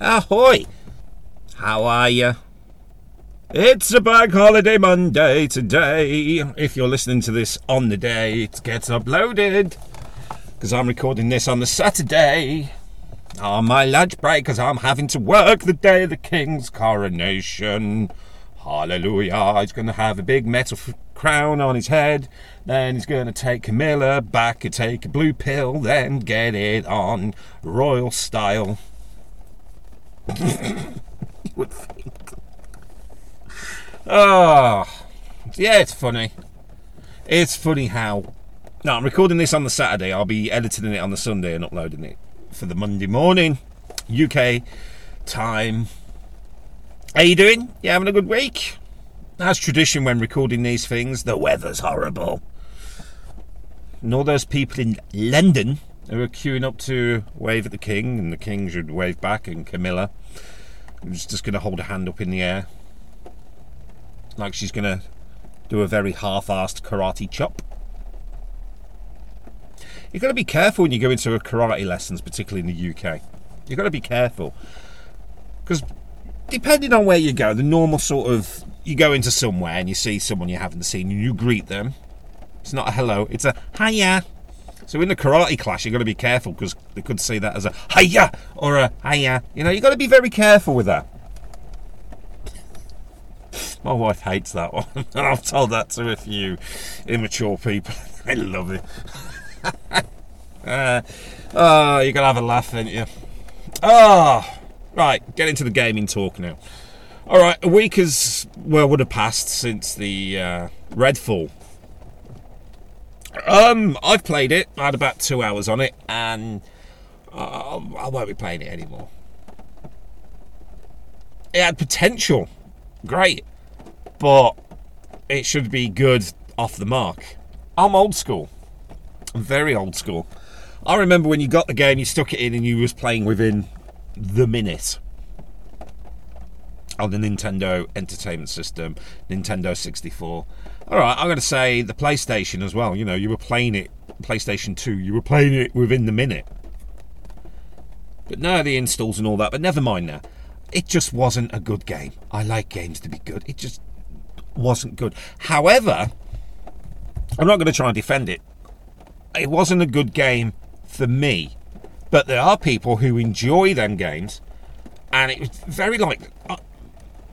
Ahoy! How are you? It's a bank holiday Monday today. If you're listening to this on the day it gets uploaded, because I'm recording this on the Saturday on my lunch break, because I'm having to work the day of the King's coronation. Hallelujah! He's going to have a big metal f- crown on his head. Then he's going to take Camilla back and take a blue pill, then get it on royal style. You would think. Oh, yeah, it's funny. It's funny how. Now, I'm recording this on the Saturday. I'll be editing it on the Sunday and uploading it for the Monday morning, UK time. How you doing? You having a good week? As tradition when recording these things, the weather's horrible. And all those people in London who are queuing up to wave at the king, and the king should wave back, and Camilla is just going to hold a hand up in the air. Like she's going to do a very half assed karate chop. You've got to be careful when you go into a karate lessons, particularly in the UK. You've got to be careful. Because depending on where you go, the normal sort of you go into somewhere and you see someone you haven't seen and you greet them. It's not a hello, it's a hiya. So in the karate class, you've got to be careful because they could see that as a hiya or a hiya. You know, you've got to be very careful with that. My wife hates that one. and I've told that to a few immature people. they love it. uh, oh, you're to have a laugh, ain't you? Oh, right, get into the gaming talk now. All right, a week has, well, would have passed since the uh, Redfall um, I've played it. I had about two hours on it, and uh, I won't be playing it anymore. It had potential, great, but it should be good off the mark. I'm old school. I'm very old school. I remember when you got the game, you stuck it in, and you was playing within the minute on the Nintendo Entertainment System, Nintendo 64. All right, I'm going to say the PlayStation as well. You know, you were playing it, PlayStation 2, you were playing it within the minute. But now the installs and all that, but never mind now. It just wasn't a good game. I like games to be good. It just wasn't good. However, I'm not going to try and defend it. It wasn't a good game for me. But there are people who enjoy them games, and it was very like uh,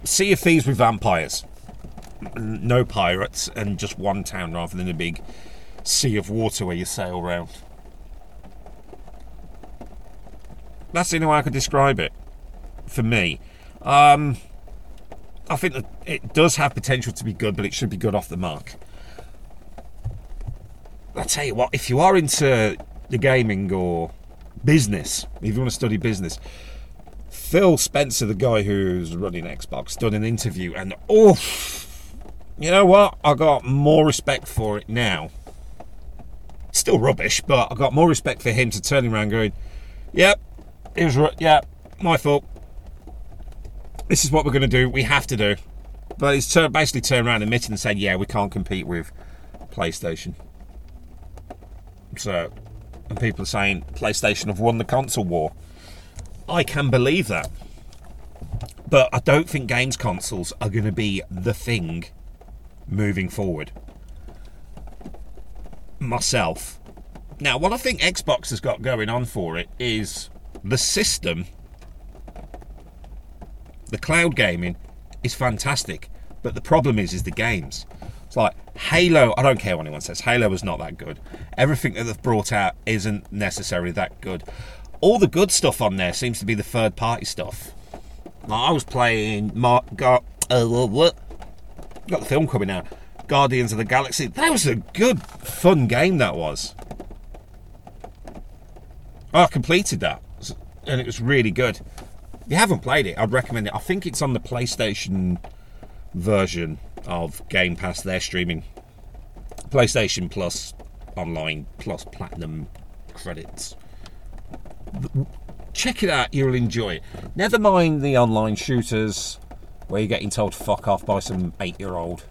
Sea of Thieves with vampires no pirates and just one town rather than a big sea of water where you sail around. That's the only way I could describe it for me. Um, I think that it does have potential to be good, but it should be good off the mark. I tell you what, if you are into the gaming or business, if you want to study business, Phil Spencer, the guy who's running Xbox, done an interview, and oh, you know what? I got more respect for it now. Still rubbish, but I got more respect for him to turning around going, "Yep, it was yeah, my fault. This is what we're going to do. We have to do." But he's tur- basically turned around, admitting and said, "Yeah, we can't compete with PlayStation." So, and people are saying PlayStation have won the console war. I can believe that. But I don't think games consoles are going to be the thing moving forward. Myself. Now, what I think Xbox has got going on for it is the system, the cloud gaming is fantastic, but the problem is, is the games. It's like Halo. I don't care what anyone says. Halo was not that good. Everything that they've brought out isn't necessarily that good. All the good stuff on there seems to be the third party stuff. Like I was playing Mar- Gar- uh, what? Got the film coming out. Guardians of the Galaxy. That was a good, fun game. That was. Oh, I completed that, and it was really good. If you haven't played it, I'd recommend it. I think it's on the PlayStation version of Game Pass. They're streaming PlayStation Plus online plus platinum credits. Check it out, you'll enjoy it. Never mind the online shooters where you're getting told to fuck off by some eight year old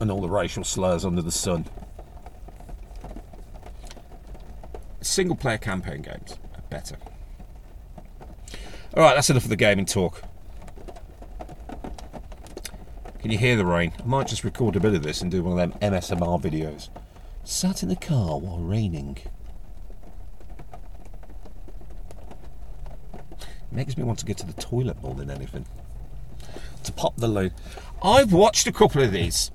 and all the racial slurs under the sun. Single player campaign games are better. All right, that's enough of the gaming talk. Can you hear the rain? I might just record a bit of this and do one of them ASMR videos. Sat in the car while raining. Makes me want to get to the toilet more than anything. To pop the load. I've watched a couple of these,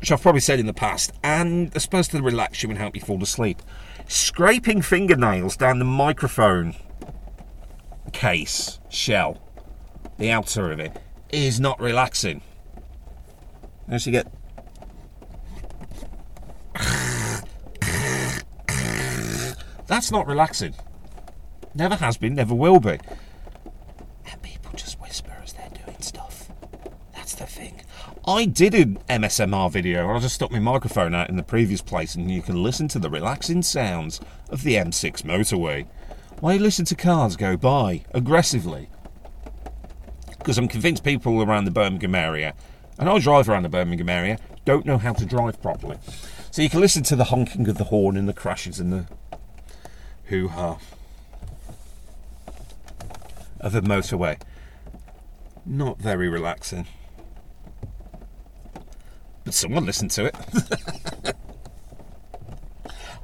which I've probably said in the past, and they're supposed to relax you and help you fall asleep. Scraping fingernails down the microphone case shell, the outer of it, is not relaxing. As you get. That's not relaxing. Never has been, never will be. And people just whisper as they're doing stuff. That's the thing. I did an ASMR video. I just stuck my microphone out in the previous place, and you can listen to the relaxing sounds of the M6 motorway while you listen to cars go by aggressively. Because I'm convinced people around the Birmingham area, and I drive around the Birmingham area, don't know how to drive properly. So you can listen to the honking of the horn and the crashes and the hoo ha of the motorway. Not very relaxing. But someone listened to it.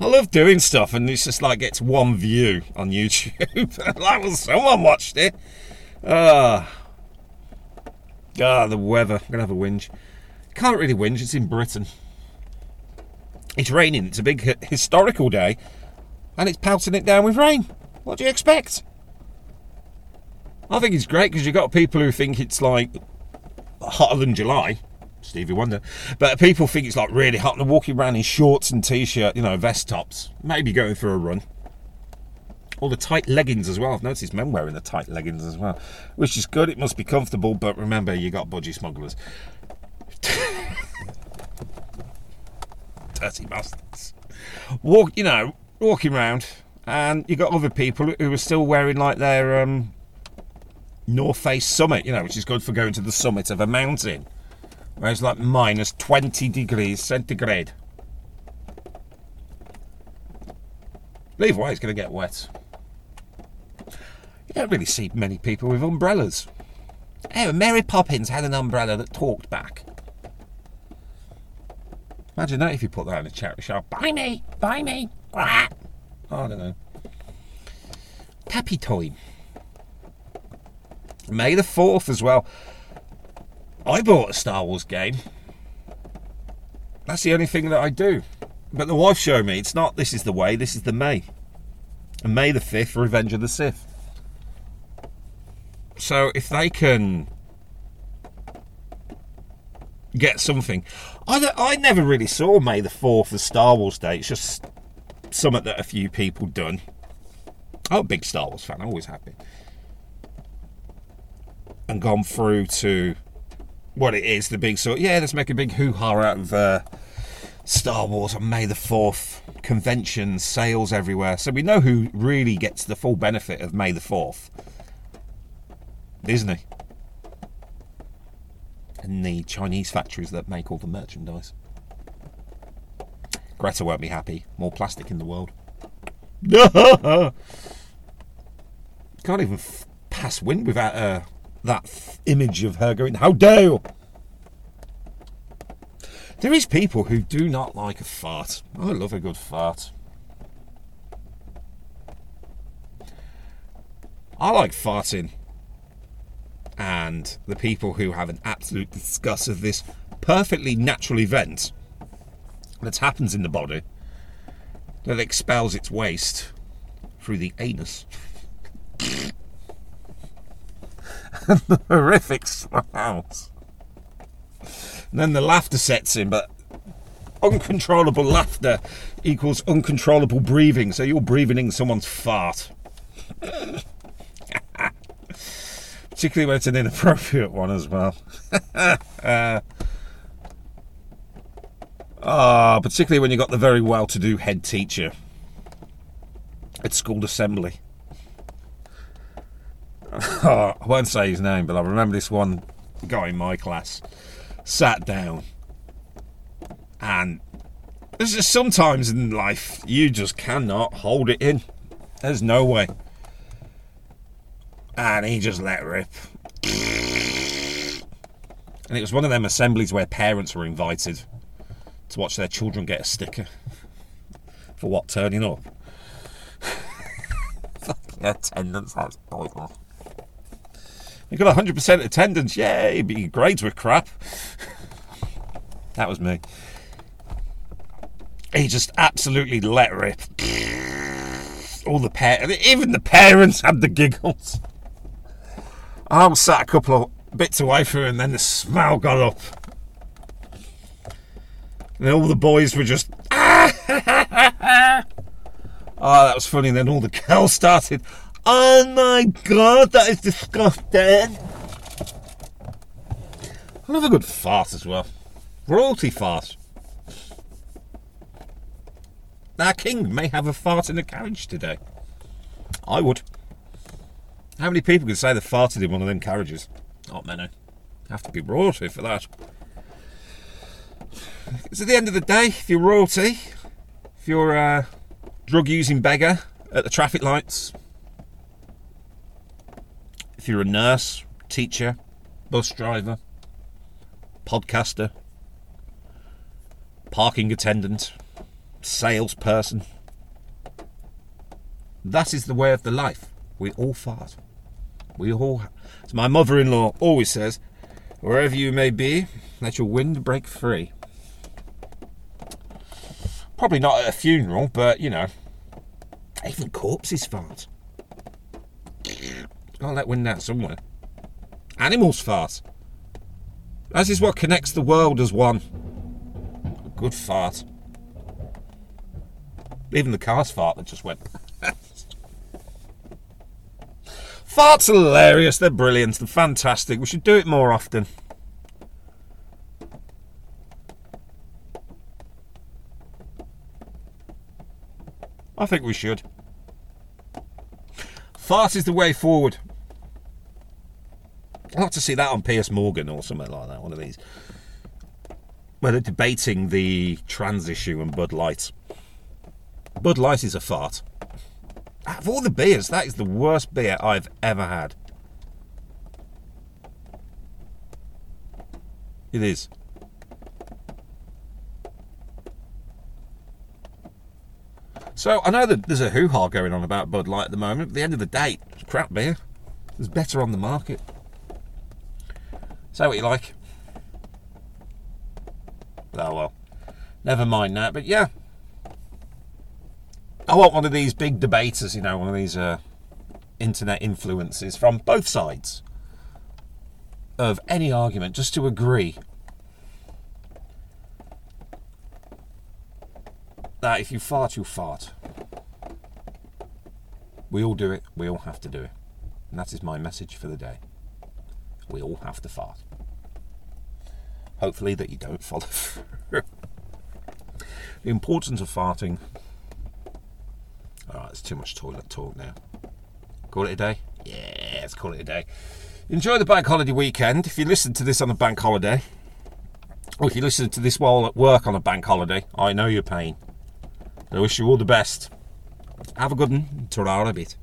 I love doing stuff and it's just like gets one view on YouTube. like, well, someone watched it. Ah. Ah, the weather. I'm to have a whinge. Can't really whinge, it's in Britain. It's raining, it's a big historical day, and it's pelting it down with rain. What do you expect? I think it's great because you've got people who think it's like hotter than July. Stevie Wonder. But people think it's like really hot and walking around in shorts and t shirt, you know, vest tops, maybe going for a run. All the tight leggings as well. I've noticed men wearing the tight leggings as well, which is good. It must be comfortable, but remember, you got budgie smugglers. Dirty bastards. Walk, you know, walking around, and you got other people who are still wearing like their um, North Face summit, you know, which is good for going to the summit of a mountain, where it's like minus 20 degrees centigrade. Leave way, it's going to get wet. You don't really see many people with umbrellas. Oh, Mary Poppins had an umbrella that talked back. Imagine that if you put that in a charity shop. Buy me! Buy me! I don't know. Tappy time. May the 4th as well. I bought a Star Wars game. That's the only thing that I do. But the wife showed me it's not this is the way, this is the May. And May the 5th, Revenge of the Sith. So if they can get something. I, I never really saw May the 4th as Star Wars Day. It's just something that a few people done. I'm a big Star Wars fan, I always have been and gone through to what it is the big sort. Yeah, let's make a big hoo ha out of uh, Star Wars on May the 4th. Conventions, sales everywhere. So we know who really gets the full benefit of May the 4th Disney. And the Chinese factories that make all the merchandise. Greta won't be happy. More plastic in the world. Can't even f- pass wind without uh, that f- image of her going, How dare you! There is people who do not like a fart. I love a good fart. I like farting. And the people who have an absolute disgust of this perfectly natural event that happens in the body that expels its waste through the anus. And the horrific sounds. And then the laughter sets in, but uncontrollable laughter equals uncontrollable breathing. So you're breathing in someone's fart. Particularly when it's an inappropriate one as well. uh, particularly when you've got the very well to do head teacher at school assembly. I won't say his name, but I remember this one guy in my class sat down and there's just sometimes in life you just cannot hold it in. There's no way. and he just let rip. And it was one of them assemblies where parents were invited to watch their children get a sticker. For what, turning up? attendance, that's pointless. Got 100% attendance, yay, but your grades were crap. that was me. He just absolutely let rip. All the parents, even the parents had the giggles. I was sat a couple of bits away from him, and then the smell got up. And all the boys were just. ah! oh, that was funny. And then all the girls started. Oh my god, that is disgusting. I love a good fart as well. Royalty fart. Our king may have a fart in a carriage today. I would. How many people can say they farted in one of them carriages? Not many. Have to be royalty for that. Because at the end of the day, if you're royalty, if you're a drug using beggar at the traffic lights, if you're a nurse, teacher, bus driver, podcaster, parking attendant, salesperson, that is the way of the life. We all fart. We all. As my mother in law always says, wherever you may be, let your wind break free. Probably not at a funeral, but you know, even corpses fart. Gotta let wind out somewhere. Animals fart. That is what connects the world as one. A good fart. Even the cars fart that just went. Farts are hilarious, they're brilliant, they're fantastic. We should do it more often. I think we should. Fart is the way forward. To see that on Piers Morgan or something like that, one of these. Where they're debating the trans issue and Bud Light. Bud Light is a fart. Of all the beers, that is the worst beer I've ever had. It is. So I know that there's a hoo-ha going on about Bud Light at the moment. At the end of the day, crap beer. There's better on the market. Say what you like. Oh well. Never mind that. But yeah, I want one of these big debaters, you know, one of these uh, internet influences from both sides of any argument, just to agree that if you fart, you fart. We all do it, we all have to do it. And that is my message for the day. We all have to fart. Hopefully, that you don't follow the importance of farting Alright, it's too much toilet talk now. Call it a day? Yeah, let's call it a day. Enjoy the bank holiday weekend. If you listen to this on a bank holiday, or if you listen to this while at work on a bank holiday, I know your pain. I wish you all the best. Have a good one. Ta a bit.